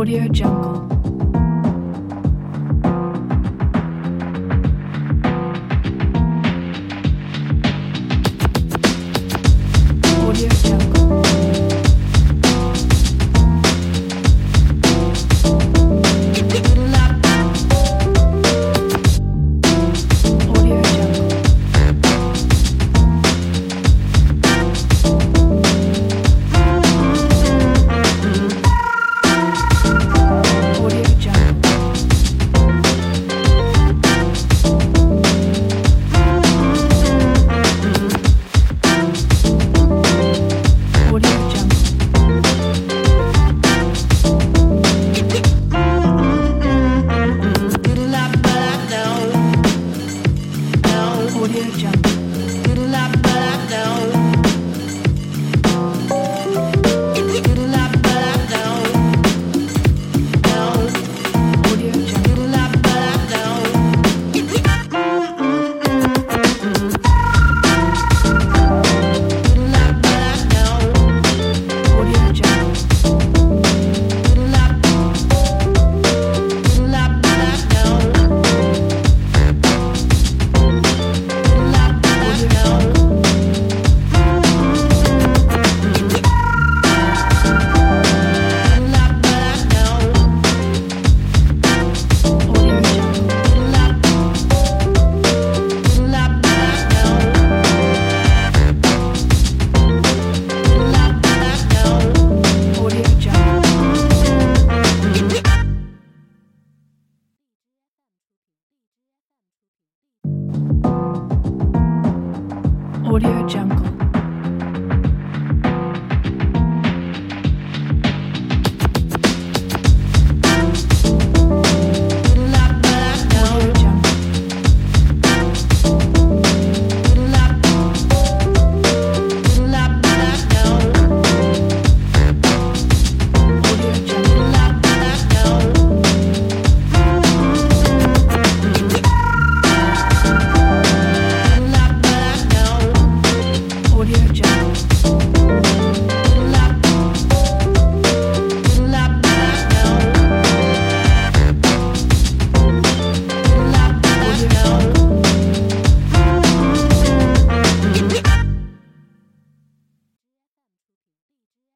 Audio Jungle. Audio Jungle. Audio Jungle.